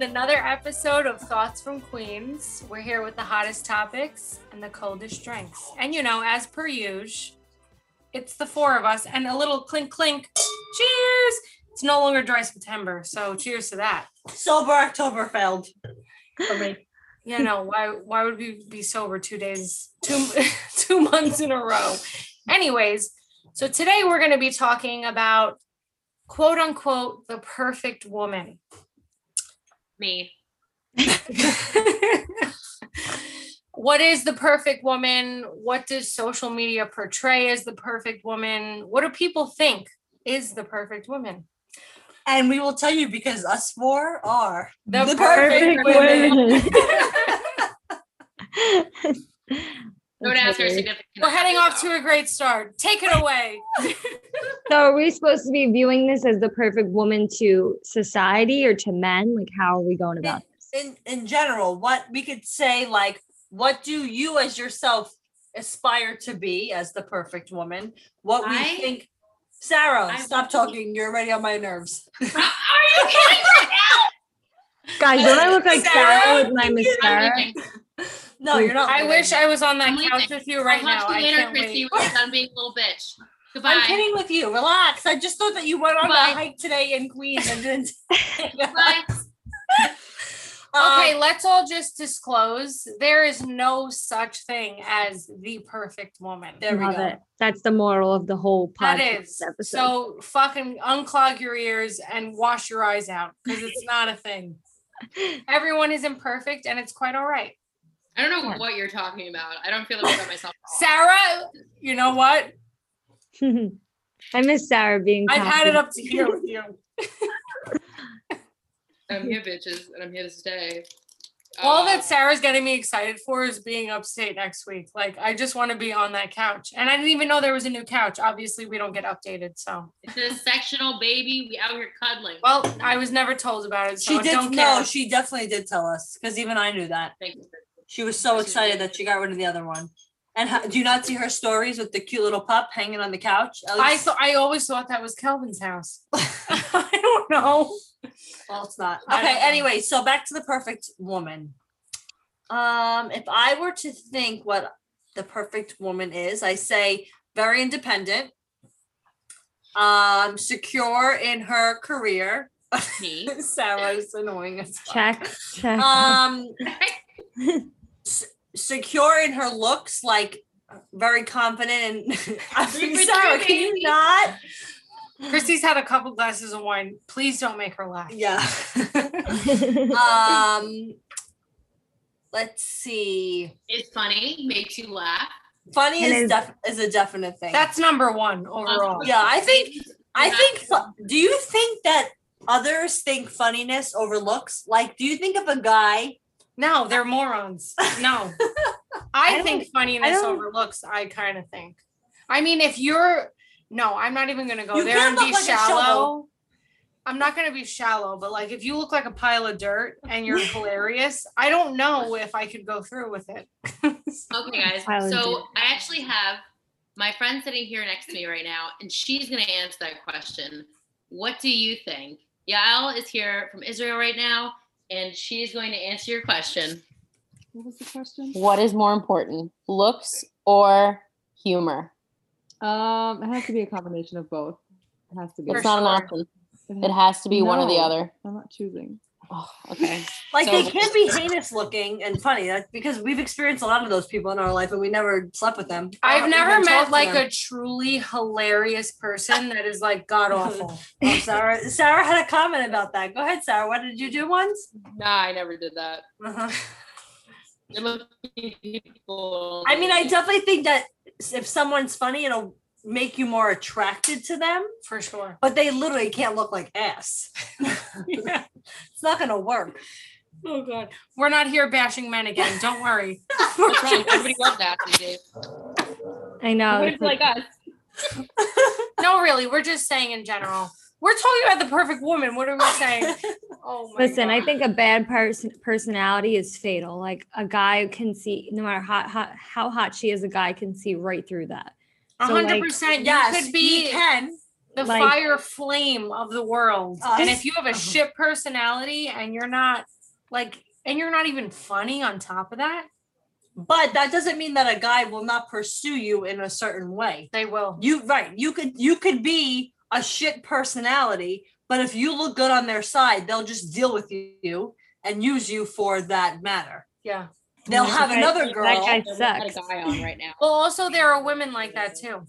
with another episode of Thoughts from Queens. We're here with the hottest topics and the coldest drinks. And you know, as per usual, it's the four of us and a little clink clink. Cheers! It's no longer dry September, so cheers to that. Sober October failed for me. You know, why why would we be sober two days, two two months in a row? Anyways, so today we're gonna be talking about quote unquote the perfect woman. Me. what is the perfect woman? What does social media portray as the perfect woman? What do people think is the perfect woman? And we will tell you because us four are The, The perfect, perfect women. Don't ask her significant. We're heading off though. to a great start. Take it away. So are we supposed to be viewing this as the perfect woman to society or to men? Like how are we going about this? in in general, what we could say like what do you as yourself aspire to be as the perfect woman? What we I- think Sarah, I stop want- talking. You're already on my nerves. Are you kidding me? Guys, don't I look like Sarah, Sarah with my mascara? Leaving. No, you're not. I leaving. wish I was on that I'm couch leaving. with you right I'll now. talk to I you later, can't Christy. wait. When you're done being a little bitch. Goodbye. I'm kidding with you. Relax. I just thought that you went on Bye. a hike today in Queens and didn't. Bye. Okay, Um, let's all just disclose there is no such thing as the perfect woman. there we go. it. That's the moral of the whole podcast That is. episode. So fucking unclog your ears and wash your eyes out because it's not a thing. Everyone is imperfect and it's quite all right. I don't know what you're talking about. I don't feel that way about myself. Sarah, you know what? I miss Sarah being I've had it up to here with you. I'm here, bitches, and I'm here to stay. All Uh, that Sarah's getting me excited for is being upstate next week. Like, I just want to be on that couch. And I didn't even know there was a new couch. Obviously, we don't get updated. So, It's a sectional baby. We out here cuddling. well, I was never told about it. So She I did. don't No, she definitely did tell us because even I knew that. Thank you. She was so excited that she got rid of the other one. And how, do you not see her stories with the cute little pup hanging on the couch? At I least- thought I always thought that was Kelvin's house. I don't know. Well, it's not. I Okay, don't know. anyway, so back to the perfect woman. Um, if I were to think what the perfect woman is, I say very independent, um, secure in her career. Me. Sarah's annoying as fuck. Check, check. Um, s- secure in her looks, like very confident and I'm mean, for Sarah, can you not? Christy's had a couple glasses of wine. Please don't make her laugh. Yeah. um let's see It's funny. Makes you laugh. funny And is is- def- is a definite thing That's number one overall. yeah i think i think do you think that others think funniness overlooks like do you think of a guy No, they're morons. No. I I, think funniness don't- overlooks, I kind of think. I mean, if you're no, I'm not even gonna go You there and be like shallow. I'm not gonna be shallow, but like if you look like a pile of dirt and you're hilarious, I don't know if I could go through with it. Okay, guys. Pile of dirt. So I actually have my friend sitting here next to me right now, and she's going to answer that question. What do you think? Yael is here from Israel right now, and she's going to answer your question. What was the question? What is more important, looks or humor? Um, it has to be a combination of both. It has to be. For It's not an option. It It has to be one or the other. I'm not choosing. Oh, okay. like So- they can't be heinous looking and funny that's because we've experienced a lot of those people in our life and we never slept with them I've never met like them. a truly hilarious person that is like god awful. oh, sarah sarah had a comment about that go ahead sarah what did you do once Nah, I never did that. uh-huh. Good looking people. I mean, I definitely think that if someone's funny, it'll make you more attracted to them, For sure. but they literally can't look like ass. Yeah. It's not gonna work. Oh god. We're not here bashing men again. Don't worry. What's wrong? Everybody loves that these days. I know. Everybody's it's like- like us. No, really, we're just saying in general. We're talking about the perfect woman. What are we saying? Oh my Listen, I think a bad person personality is fatal. Like a guy can see, no matter how hot, how hot she is, a guy can see right through that. Hundred percent. You yes, could be he can. the Like- fire flame of the world. and if you have a uh-huh. shit personality and you're not like, and you're not even funny on top of that, But that doesn't mean that a guy will not pursue you in a certain way. they will. You right, you could you could be a shit personality, but if you look good on their side, they'll just deal with you and use you for that matter. Yeah. They'll That have guy- another that girl guy We've got a guy on right now. Well, also there are women like that too.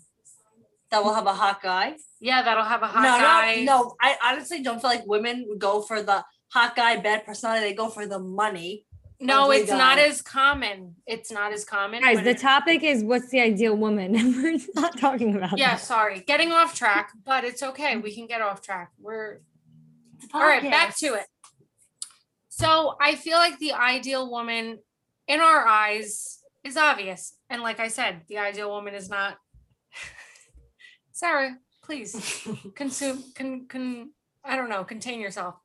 that will have a hot guy. Yeah, that'll have a hot no, guy. no, no. I honestly don't feel like women would go for the hot guy, bad personality. They go for the money. No, ugly it's not as common. It's not as common. Guys, the topic is what's the ideal woman? We're not talking about Yeah, that. sorry. Getting off track, but it's okay. We can get off track. We're all right, back to it. So I feel like the ideal woman in our eyes is obvious. And like I said, the ideal woman is not Sarah, please consume can can I don't know, contain yourself.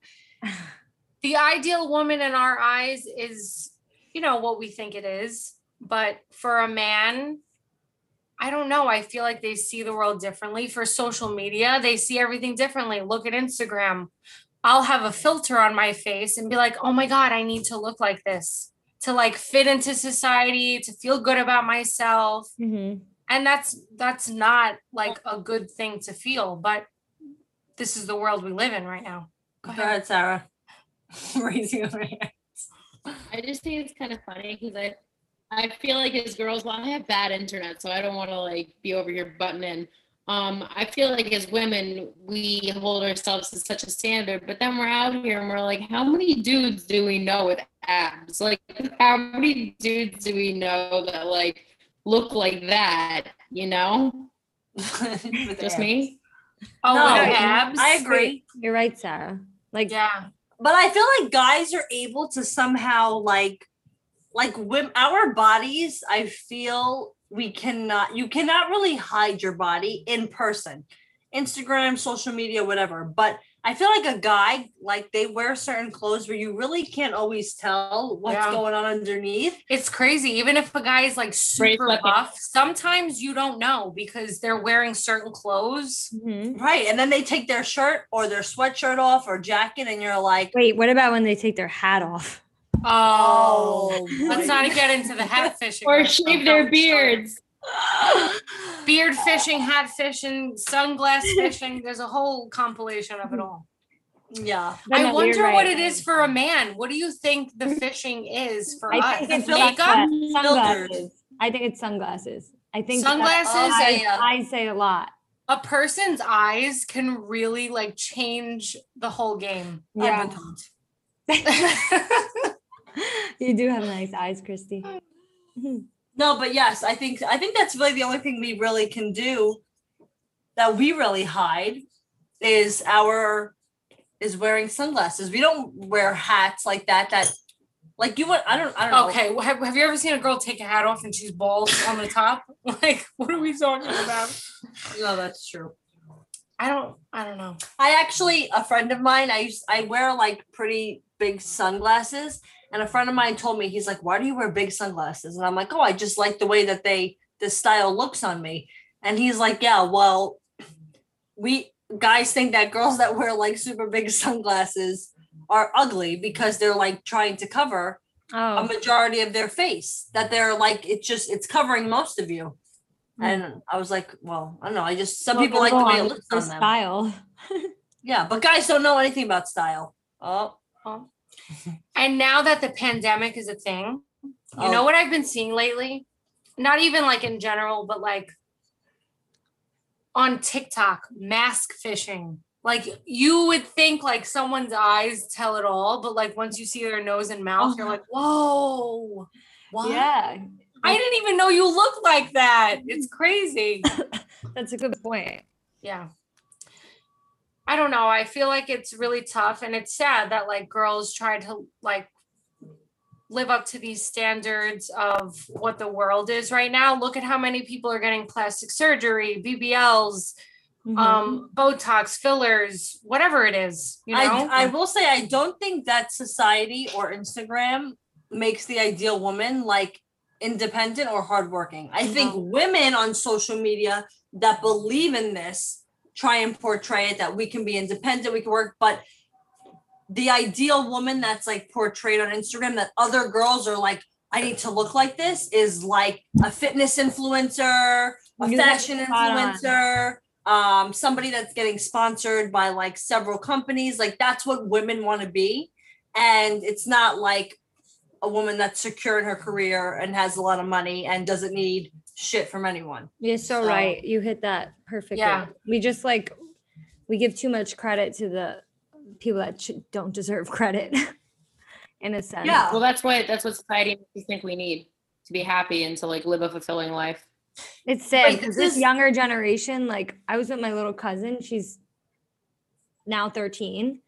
The ideal woman in our eyes is, you know, what we think it is. But for a man, I don't know. I feel like they see the world differently. For social media, they see everything differently. Look at Instagram. I'll have a filter on my face and be like, oh my God, I need to look like this to like fit into society, to feel good about myself. Mhm. And that's that's not like a good thing to feel, but this is the world we live in right now. Go ahead, Sarah. Raising your hand. I just think it's kind of funny because I, I feel like as girls, well, I have bad internet, so I don't want to like be over here butting in. Um, I feel like as women, we hold ourselves to such a standard, but then we're out here and we're like, how many dudes do we know with abs? Like, how many dudes do we know that like look like that? You know, just me. Oh, No, with I- abs. I agree. You're right, Sarah. Like, Yeah. but I feel like guys are able to somehow like like women our bodies I feel we cannot you cannot really hide your body in person. Instagram, social media, whatever. But I feel like a guy like they wear certain clothes where you really can't always tell what's Yeah. going on underneath. It's crazy. Even if a guy is like super Bracelet. buff, sometimes you don't know because they're wearing certain clothes. mhm. Right. And then they take their shirt or their sweatshirt off or jacket and you're like, wait, what about when they take their hat off? Oh, let's not get into the hat fishing. Or shave their beards. Beard fishing, hat fishing, sunglass fishing. There's a whole compilation of it all. yeah. I no, you're wonder what it is for a man. What do you think the fishing is for I us? think it's Makeup? sunglasses. I think it's sunglasses. I think that- Sunglasses Oh, and yeah. I say a lot. a person's eyes can really like change the whole game. Yeah. I've been told. you do have nice eyes, Christy. Oh, mm-hmm. No, but yes, I think I think that's really the only thing we really can do that we really hide is our is wearing sunglasses. We don't wear hats like that. That like you would I don't I don't okay, well, have, have you ever seen a girl take a hat off and she's bald on the top? Like, what are we talking about? No, that's true. I don't. I don't know. I actually a friend of mine, I used I wear like pretty big sunglasses. And a friend of mine told me, he's like, Why do you wear big sunglasses? And I'm like, Oh, I just like the way that they the style looks on me. And he's like, Yeah, well, we guys think that girls that wear like super big sunglasses are ugly because they're like trying to cover a Oh, majority of their face. That they're like it's just it's covering most of you. And I was like, well, I don't know. I just some people like the way it looks on them. style. Yeah, but guys don't know anything about style. Oh, And now that the pandemic is a thing, you Oh. know what I've been seeing lately? Not even like in general, but like on TikTok, mask fishing. Like you would think like someone's eyes tell it all, but like once you see their nose and mouth, you're like, uh-huh. whoa. What? Yeah, I didn't even know you look like that. It's crazy. that's a good point. yeah. I don't know. I feel like it's really tough and it's sad that like girls try to like live up to these standards of what the world is right now. Look at how many people are getting plastic surgery, BBLs, Mhm. um, Botox, fillers, whatever it is. You know, I I will say I don't think that society or Instagram makes the ideal woman like independent or hardworking. I think No. women on social media that believe in this try and portray it that we can be independent, we can work, but the ideal woman that's like portrayed on Instagram that other girls are like, I need to look like this is like a fitness influencer, a got fashion influencer, um, somebody that's getting sponsored by like several companies. Like that's what women want to be. And it's not like a woman that's secure in her career and has a lot of money and doesn't need shit from anyone. You're so, So- right. You hit that perfectly. Yeah. We just like we give too much credit to the people that sh- don't deserve credit. In a sense. Yeah. Well, that's what that's what society makes us think we need to be happy and to like live a fulfilling life. It's sad Right, because this this is- younger generation, like I was with my little cousin, she's now 13,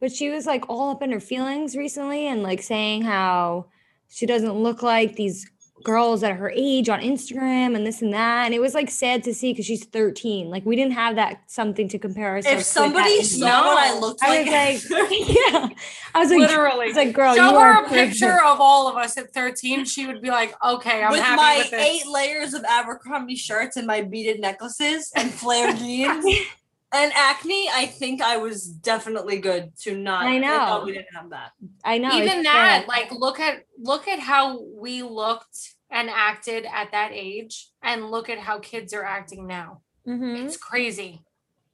but she was like all up in her feelings recently and like saying how she doesn't look like these girls at her age on Instagram and this and that. And it was like sad to see because she's 13. Like we didn't have that something to compare ourselves If to at that somebody age. saw what I No. looked I like, was like, yeah. I was like, Literally. I was like, girl, Show you her are a picture of all of us at 13. She would be like, okay, I'm with happy my with this. eight layers of Abercrombie shirts and my beaded necklaces and flare jeans and acne, I think I was definitely good to not. I thought know. we didn't have that. I know. Even that, sad. like, look at look at how we looked and acted at that age, and look at how kids are acting now. Mhm. It's crazy.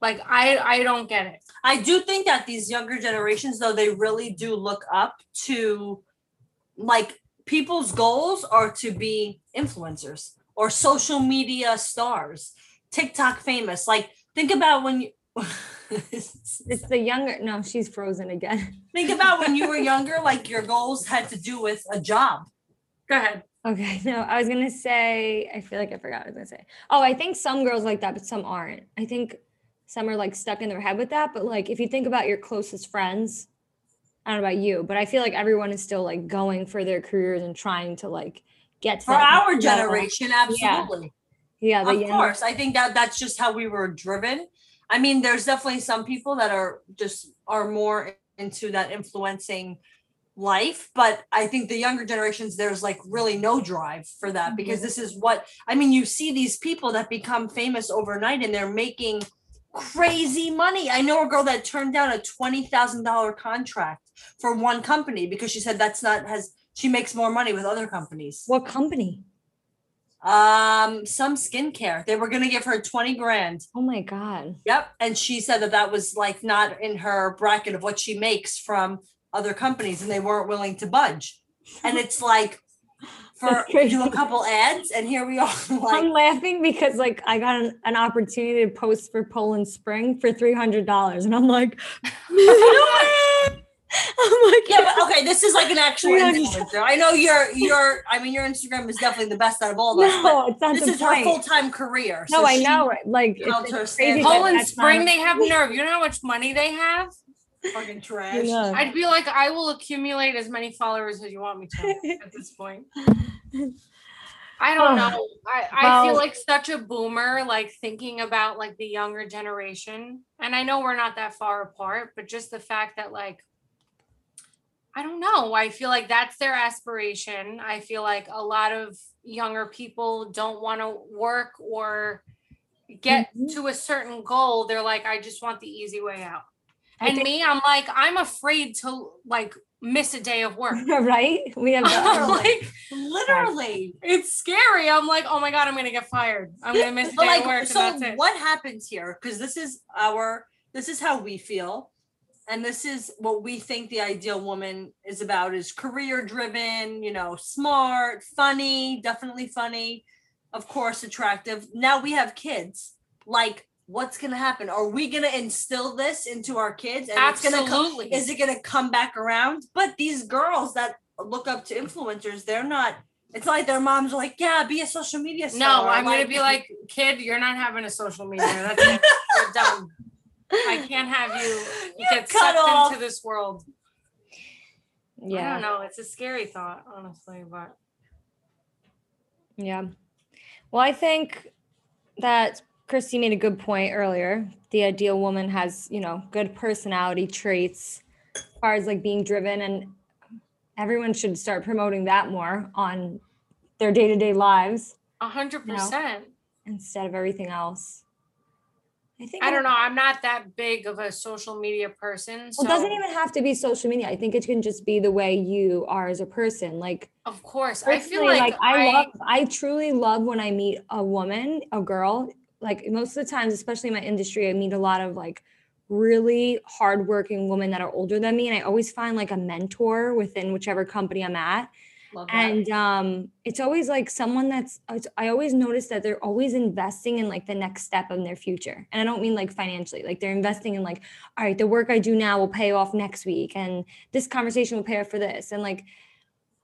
Like, I I don't get it. I do think that these younger generations, though, they really do look up to like people's goals are to be influencers or social media stars, TikTok famous. Like, think about when you. It's the younger. No, she's frozen again. think about when you were younger, like your goals had to do with a job. Go ahead. Okay, no, I was gonna say. I feel like I forgot what I was gonna say. Oh, I think some girls like that, but some aren't. I think some are like stuck in their head with that. But like, if you think about your closest friends, I don't know about you, but I feel like everyone is still like going for their careers and trying to like get to For that our level. generation, absolutely. Yeah, the of young- course i think that that's just how we were driven. I mean there's definitely some people that are just are more into that influencing life but i think the younger generations there's like really no drive for that mm-hmm. because this is what i mean you see these people that become famous overnight and they're making crazy money. I know a girl that turned down a $20000 contract for one company because she said that's not has she makes more money with other companies. What company? Um, some skincare. They were gonna give her twenty grand. Oh my god. Yep, and she said that that was like not in her bracket of what she makes from other companies, and they weren't willing to budge. And it's like for do a couple ads, and here we are. I'm Like, laughing because like I got an, an opportunity to post for Poland Spring for three hundred dollars, and I'm like, Oh I'm like, yeah, but okay, this is like an actual Yeah. influencer. I know your your. I mean, your Instagram is definitely the best out of all of us. no, it's not this the is her full time career. No, I know. it. Like held it's her like standard. crazy. Poland that's Spring, not- they have nerve. You know how much money they have? Fucking trash. I know. I'd be like, I will accumulate as many followers as you want me to at this point. I don't know. I, I feel like such a boomer, like thinking about like the younger generation. And I know we're not that far apart, but just the fact that like I don't know. I feel like that's their aspiration. I feel like a lot of younger people don't want to work or get Mhm. to a certain goal. They're like, I just want the easy way out. And think- me, I'm like, I'm afraid to like miss a day of work. right? We have like, Literally. it's scary. I'm like, oh my god, I'm gonna get fired. I'm gonna miss a day like, of work, so and that's it. what happens here? Because this is our, this is how we feel, and this is what we think the ideal woman is about: is career driven, you know, smart, funny, definitely funny, of course, attractive. Now we have kids. Like, what's gonna happen? Are we gonna instill this into our kids? And gonna come, Absolutely. is it gonna come back around? But these girls that look up to influencers, they're not. It's like their moms are like, yeah, be a social media star. no, I'm gonna be like, kid, you're not having a social media. That's it. You're done. I can't have you get sucked off. into this world. Yeah. I don't know. It's a scary thought, honestly, but yeah. Well, I think that Christy made a good point earlier. The ideal woman has, you know, good personality traits as far as like being driven, and everyone should start promoting that more on their day to day lives a hundred percent. instead of everything else. I think I don't know. I'm not that big of a social media person. So Well, it doesn't even have to be social media. I think it can just be the way you are as a person. Like Of course. I feel personally, like, I, love I truly love when I meet a woman, a girl. Like most of the times, especially in my industry, I meet a lot of like really hardworking women that are older than me. And I always find like a mentor within whichever company I'm at. And um, it's always like someone that's, I always notice that they're always investing in like the next step in their future. And I don't mean like financially, like they're investing in like, all right, the work I do now will pay off next week. And this conversation will pay off for this. And like,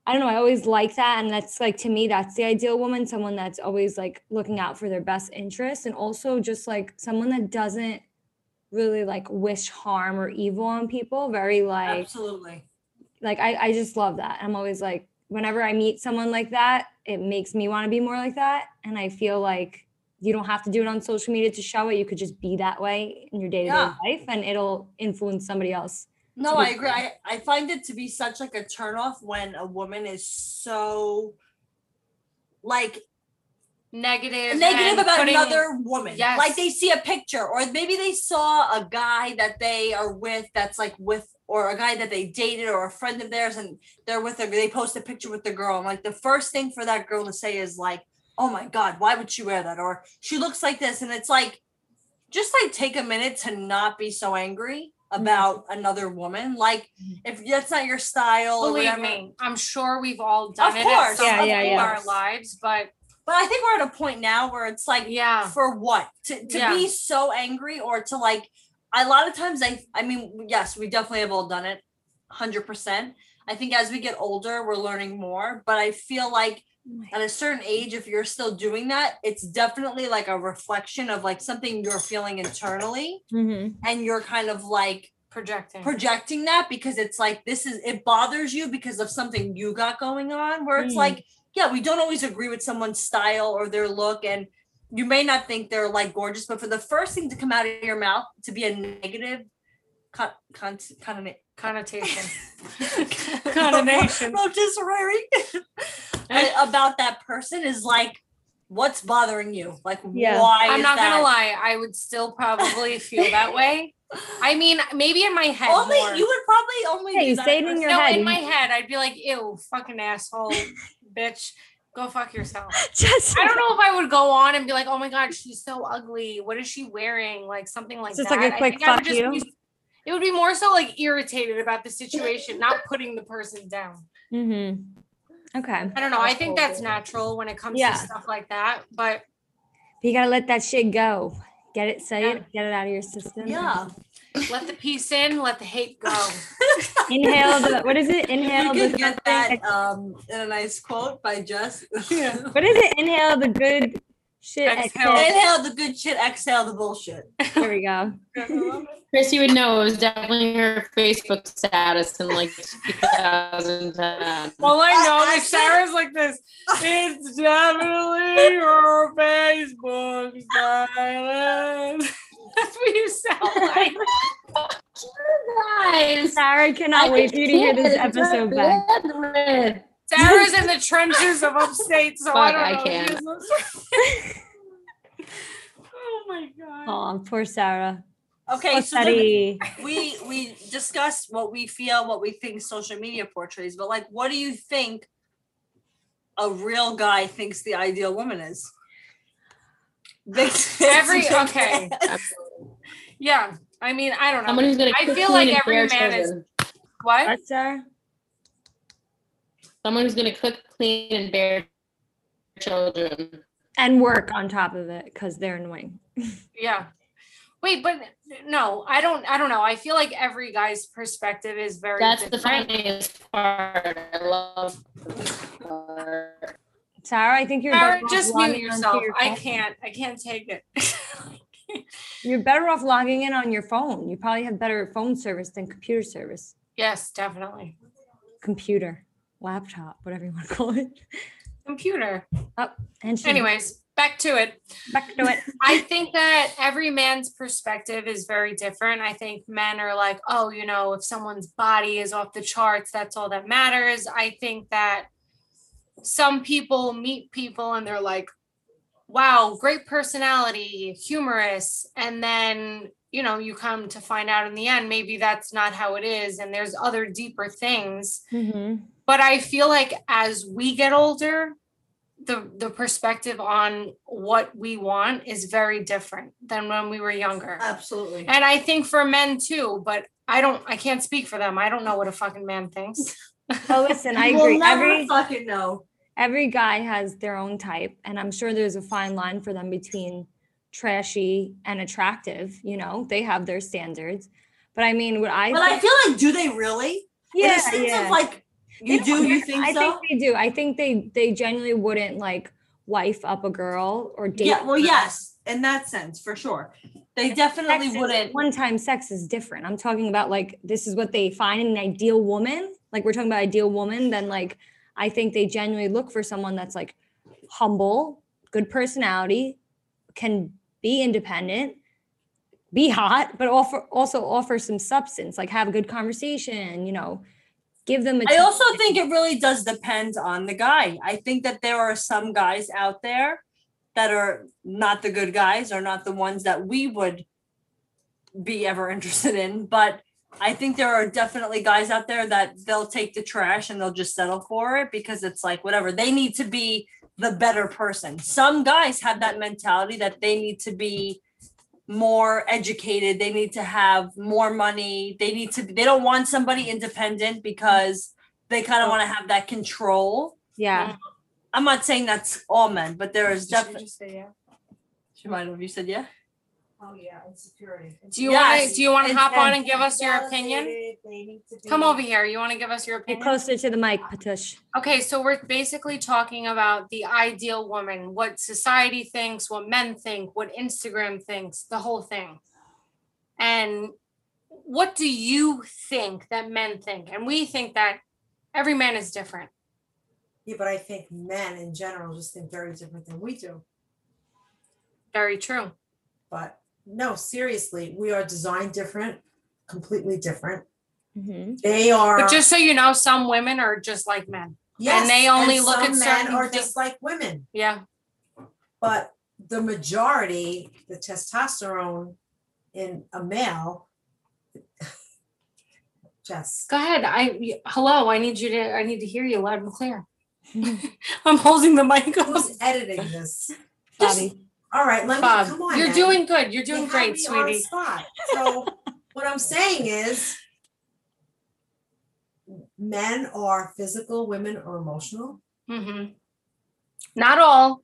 I don't know, I always like that. And that's like, to me, that's the ideal woman, someone that's always like looking out for their best interests. And also just like someone that doesn't really like wish harm or evil on people. Very like, Absolutely. like I, I just love that. I'm always like, whenever I meet someone like that, it makes me want to be more like that. And I feel like you don't have to do it on social media to show it. You could just be that way in your day to day life and it'll influence somebody else. No, I agree. I, I find it to be such like a turnoff when a woman is so like negative. negative about putting- another woman. Yes. Like they see a picture, or maybe they saw a guy that they are with that's like with, or a guy that they dated, or a friend of theirs, and they're with her. They post a picture with the girl, and like the first thing for that girl to say is like, "Oh my god, why would she wear that?" Or she looks like this, and it's like, just like take a minute to not be so angry mm-hmm. about another woman. Like mm-hmm. if that's not your style, Believe whatever. me, I'm sure we've all done Of it course, at some Yeah, point yeah, in yeah. our lives, but But I think we're at a point now where it's like, yeah, for what to, to Yeah. be so angry or to like a lot of times i i mean yes we definitely have all done it 100% i think as we get older we're learning more but i feel like at a certain age if you're still doing that it's definitely like a reflection of like something you're feeling internally Mm-hmm. and you're kind of like projecting. projecting that because it's like this is it bothers you because of something you got going on where it's Mm. like yeah we don't always agree with someone's style or their look and you may not think they're like gorgeous but for the first thing to come out of your mouth to be a negative con, con, con, connotation. Connotation. rotisserie eh? about that person is like what's bothering you like Yeah. why I'm is not that? gonna lie, I would still probably feel that way. I mean, maybe in my head. only more. you would probably only Yeah, do you say it in your no, head. in my head, I'd be like, ew, fucking asshole, bitch. Go fuck yourself. Just I don't know if I would go on and be like, oh my god, she's so ugly. What is she wearing? Like something like Just that. like a I quick think I would fuck just you. be- it would be more so like irritated about the situation, not putting the person down. Mm-hmm. Okay. I don't know. I think that's natural when it comes Yeah. to stuff like that. But You gotta let that shit go. Get it, say Yeah. it, get it out of your system. yeah let the peace in, let the hate go. Inhale the what is it? Inhale you the get that um in a nice quote by Jess. What is it? Inhale the good shit. Exhale. Exhale. Inhale the good shit, exhale the bullshit. There we go. Chris, you would know it was definitely her Facebook status in like 2010. All I I- know I is Sarah's like this. It's definitely your Facebook style. That's what you sound like. Guys, Sarah cannot wait for you to hear this episode back. back. Sarah's in the trenches of upstate, so I don't I know. can't. oh my god. Oh, poor Sarah. Okay, Poor so then we we discussed what we feel, what we think social media portrays, but like, what do you think a real guy thinks the ideal woman is? Big Every- okay. ass. Yeah. I mean, I don't know. Someone who's gonna. I cook, feel clean, like and every bear man is- children. what? What, Sarah? Someone who's gonna cook, clean, and bear children. And work on top of it because they're annoying. Yeah. Wait, but no, I don't I don't know. I feel like every guy's perspective is very That's the different. funniest part. I love. part. Sarah, I think you're Sarah, just logging mute yourself. your I can't. I can't take it. You're better off logging in on your phone. You probably have better phone service than computer service. yes, definitely. Computer, laptop, whatever you want to call it. Computer. And she, Anyways, back to it. back to it. I think that every man's perspective is very different. I think men are like, oh, you know, if someone's body is off the charts, that's all that matters. I think that some people meet people and they're like, wow, great personality, humorous, and then you know you come to find out in the end maybe that's not how it is, and there's other deeper things. Mhm. But I feel like as we get older, the the perspective on what we want is very different than when we were younger. Absolutely. And I think for men too, but I don't I can't speak for them. I don't know what a fucking man thinks. Oh, listen, I You will agree. never Every fucking know. Every guy has their own type, and I'm sure there's a fine line for them between trashy and attractive. You know, they have their standards. But I mean, what I But I feel like, do they really? Yeah, yeah. like, you do, you think I so? think they do. I think they they genuinely wouldn't like wife up a girl or date. yeah, well, yes, in that sense, for sure. They definitely wouldn't. One-time sex is different. I'm talking about like this is what they find in an ideal woman. Like we're talking about ideal woman, then like I think they genuinely look for someone that's like humble, good personality, can be independent, be hot, but offer also offer some substance, like have a good conversation, you know, give them I also think it really does depend on the guy. I think that there are some guys out there that are not the good guys or not the ones that we would be ever interested in. But I think there are definitely guys out there that they'll take the trash and they'll just settle for it because it's like whatever. They need to be the better person. Some guys have that mentality that they need to be more educated they need to have more money they need to they don't want somebody independent because they kind of want to have that control yeah. Um, i'm not saying that's all men but there is definitely yeah? she might have you said yeah Oh, yeah, insecurity. Do you want to do you want to and- hop on and and give us your opinion? Validated, they need to Come over here. You want to give us your Get opinion? closer to the mic, Patush. Okay, so we're basically talking about the ideal woman, what society thinks, what men think, what Instagram thinks, the whole thing. And what do you think that men think? And we think that every man is different. Yeah, but I think men in general just think very different than we do. Very true. But no, seriously, we are designed different, completely different. Mhm. They are. But just so you know, some women are just like men. yes, and they only look at some certain men are things. just like women. Yeah. But the majority, the testosterone in a male. Jess, Go ahead. I hello. I need you to I need to hear you loud and clear. I'm holding the mic up. who's editing this? Bobby. All right, let me, Bob, come on. you're now. doing good. You're doing great, me sweetie. spot. So what I'm saying is men are physical, women are emotional. hmm Not all,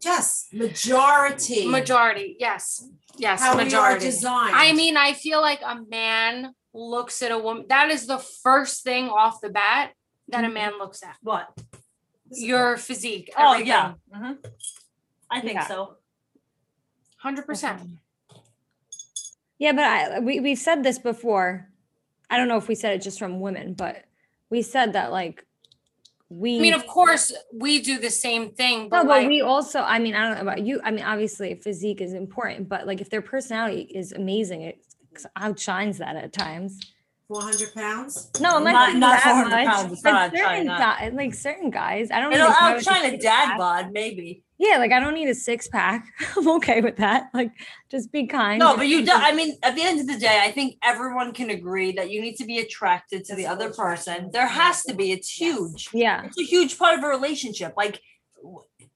Yes, majority. majority. Yes, yes, How majority. designed. I mean, I feel like a man looks at a woman. That is the first thing off the bat that a man looks at. what Your physique. oh yeah Mhm. I think Yeah. so Hundred percent. Yeah, but I we we've said this before. I don't know if we said it just from women, but we said that like we I mean, of course, we do the same thing, no, but but like, we also I mean, I don't know about you. I mean, obviously physique is important, but like if their personality is amazing, it outshines that at times. four hundred pounds. No, it might Not- not, not that 400 much, pounds, it's but not certain outshining that. guys, like certain guys, I don't it'll even know if outshine a it's dad six-pack. bod maybe Yeah, like I don't need a six pack. I'm okay with that. Like, just be kind. no but you be do i mean at the end of the day i think everyone can agree that you need to be attracted to the other person there has to be it's huge Yeah. it's a huge part of a relationship like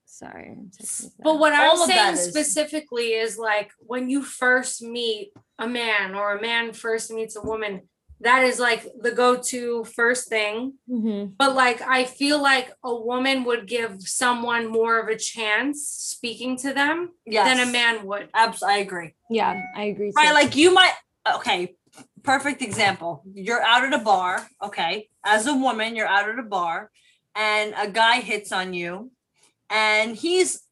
Sorry. But that. what I'm All saying that is- specifically is like when you first meet a man or a man first meets a woman, that is like the go-to first thing. Mhm. But like I feel like a woman would give someone more of a chance speaking to them yes than a man would. abs i agree Yeah, I agree. Right, too. like you might okay, perfect example. You're out at a bar, okay? As a woman, you're out at a bar and a guy hits on you and he's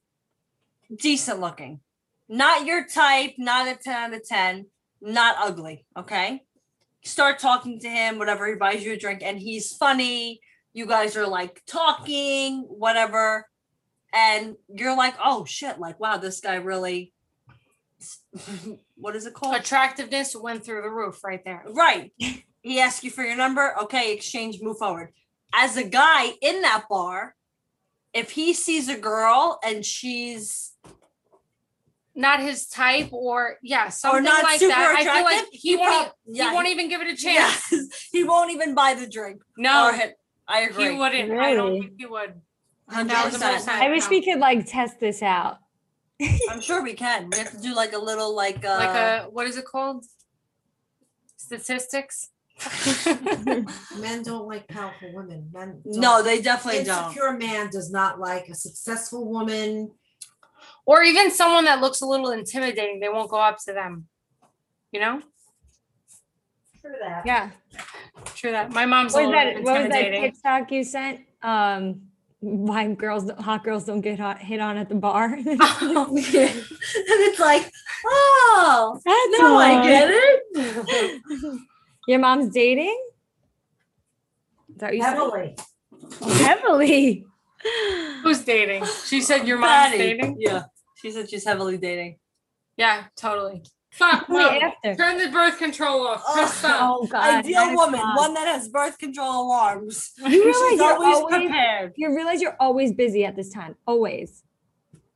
decent looking. Not your type, not a 10 out of 10, not ugly, okay? Start talking to him, whatever, he buys you a drink and he's funny. You guys are like talking, whatever. And you're like, oh shit, like, wow, this guy really, what is it called? Attractiveness went through the roof right there. Right. He asks you for your number. Okay, exchange, move forward. As a guy in that bar, if he sees a girl and she's Not his type, or yeah, or something not like super that. attractive, I feel like he, he won't. prob- yeah, he won't even give it a chance. yes, he won't even buy the drink. No, Or hit- I agree. he wouldn't. I don't Really? think he would. 100%. I wish we could like test this out. I'm sure we can. We have to do like a little like uh like a what is it called? Statistics. Men don't like powerful women. Men. No, don't. they definitely don't. Insecure man does not like a successful woman. Or even someone that looks a little intimidating. They won't go up to them. You know, True that. Yeah. true that. My mom's What a was little that? What was that intimidating. TikTok you sent? Um, why girls, hot girls don't get hot, hit on at the bar. and it's like, oh, That's now I get it. Your mom's dating? Is that what you said? Heavily. Heavily. Who's dating? She said your mom's Patty. dating. Yeah, she said she's heavily dating. Yeah, totally. Fuck, Wait, mom. after. Turn the birth control off. Oh. Press stop. Oh God. Ideal woman, o'clock. one that has birth control alarms. You realize She's you're always always, prepared. you realize you're always busy at this time. Always.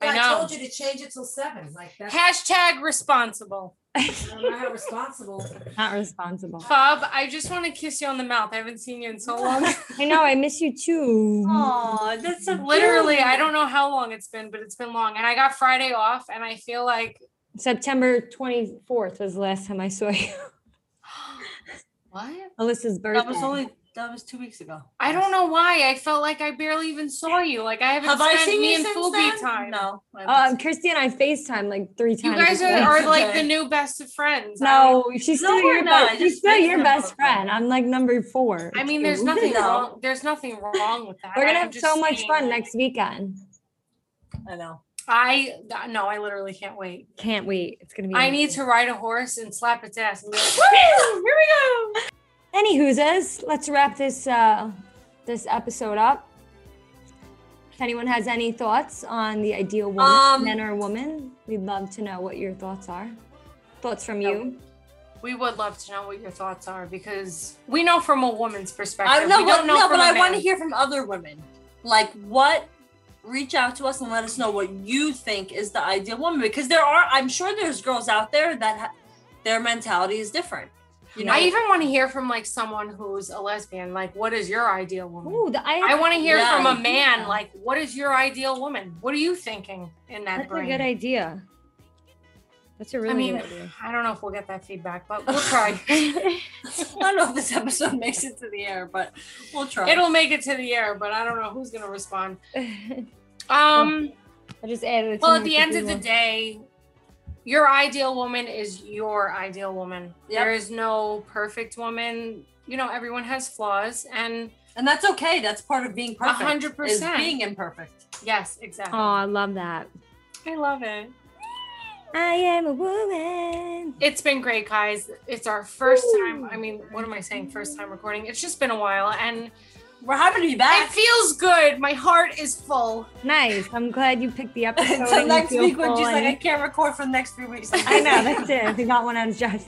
I I, told you to change it till seven. Like that's Hashtag responsible. I'm not responsible. Not responsible. Bob, I just want to kiss you on the mouth. I haven't seen you in so long. I know. I miss you too. Oh, that's so Literally, cute. I don't know how long it's been, but it's been long. And I got Friday off, and I feel like September 24th was the last time I saw you. what? Alyssa's birthday. That was only that was two weeks ago. I don't know why. I felt like I barely even saw you. Like I haven't Have I spent seen me you and since Fubi time. No. Um, Christy and I FaceTime like three times. You guys are, are like the new best of friends. I No, she's still we're your not. best. She's still your best up. friend. I'm like number four. I mean, there's nothing No. wrong. There's nothing wrong with that. We're gonna I'm have just so much fun like, next weekend. I know. I no, I literally can't wait. Can't wait. It's gonna be. I need to ride a horse and slap its ass and be like, Woo! here we go. Any whoozas, let's wrap this uh this episode up. If anyone has any thoughts on the ideal woman, Um, men or woman, we'd love to know what your thoughts are. Thoughts from you? We would love to know what your thoughts are because we know from a woman's perspective. I know, we but don't know no, from but a I want to hear from other women. Like what reach out to us and let us know what you think is the ideal woman because there are I'm sure there's girls out there that ha- their mentality is different. You know, I even want to hear from like someone who's a lesbian. Like, what is your ideal woman? Ooh, the, I, I want to hear Yeah. from a man. Like, what is your ideal woman? What are you thinking in that that's brain? a good idea. That's a really I mean, good idea. I don't know if we'll get that feedback, but we'll try. I don't know if this episode makes it to the air, but we'll try. It'll make it to the air, but I don't know who's gonna respond. Um, I just added Well, at the end of the list. day, your ideal woman is your ideal woman. Yep. There is no perfect woman. You know, everyone has flaws, and and that's okay. That's part of being a perfect. hundred percent being imperfect. Yes, exactly. Oh, I love that. I love it. I am a woman. It's been great, guys. It's our first time. I mean, what am I saying? First time recording. It's just been a while, and We're happy to be back. it feels good. My heart is full. Nice. I'm glad you picked the episode. Until and you next feel week when she's full like, I can't record for the next three weeks. I know that's it. We got one out of just.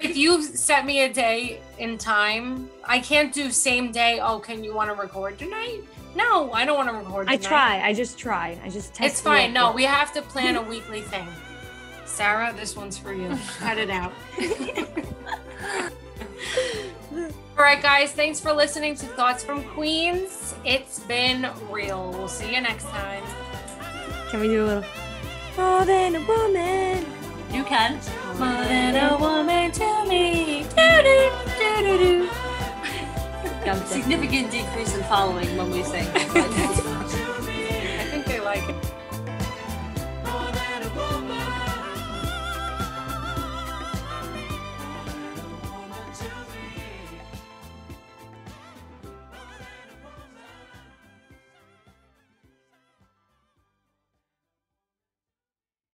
If you set me a day in time, I can't do same day. Oh, can you want to record tonight? No, I don't want to record. Tonight. I try. I just try. I just test. It's fine. No, we have to plan a weekly thing. Sarah, this one's for you. Cut it out. All right, guys. Thanks for listening to Thoughts from Queens. It's been real. We'll see you next time. Can we do a little? More than a woman. You can. More than a woman to me. Do-do, do-do-do. Dumped. Significant decrease in following when we sing. I think they like it.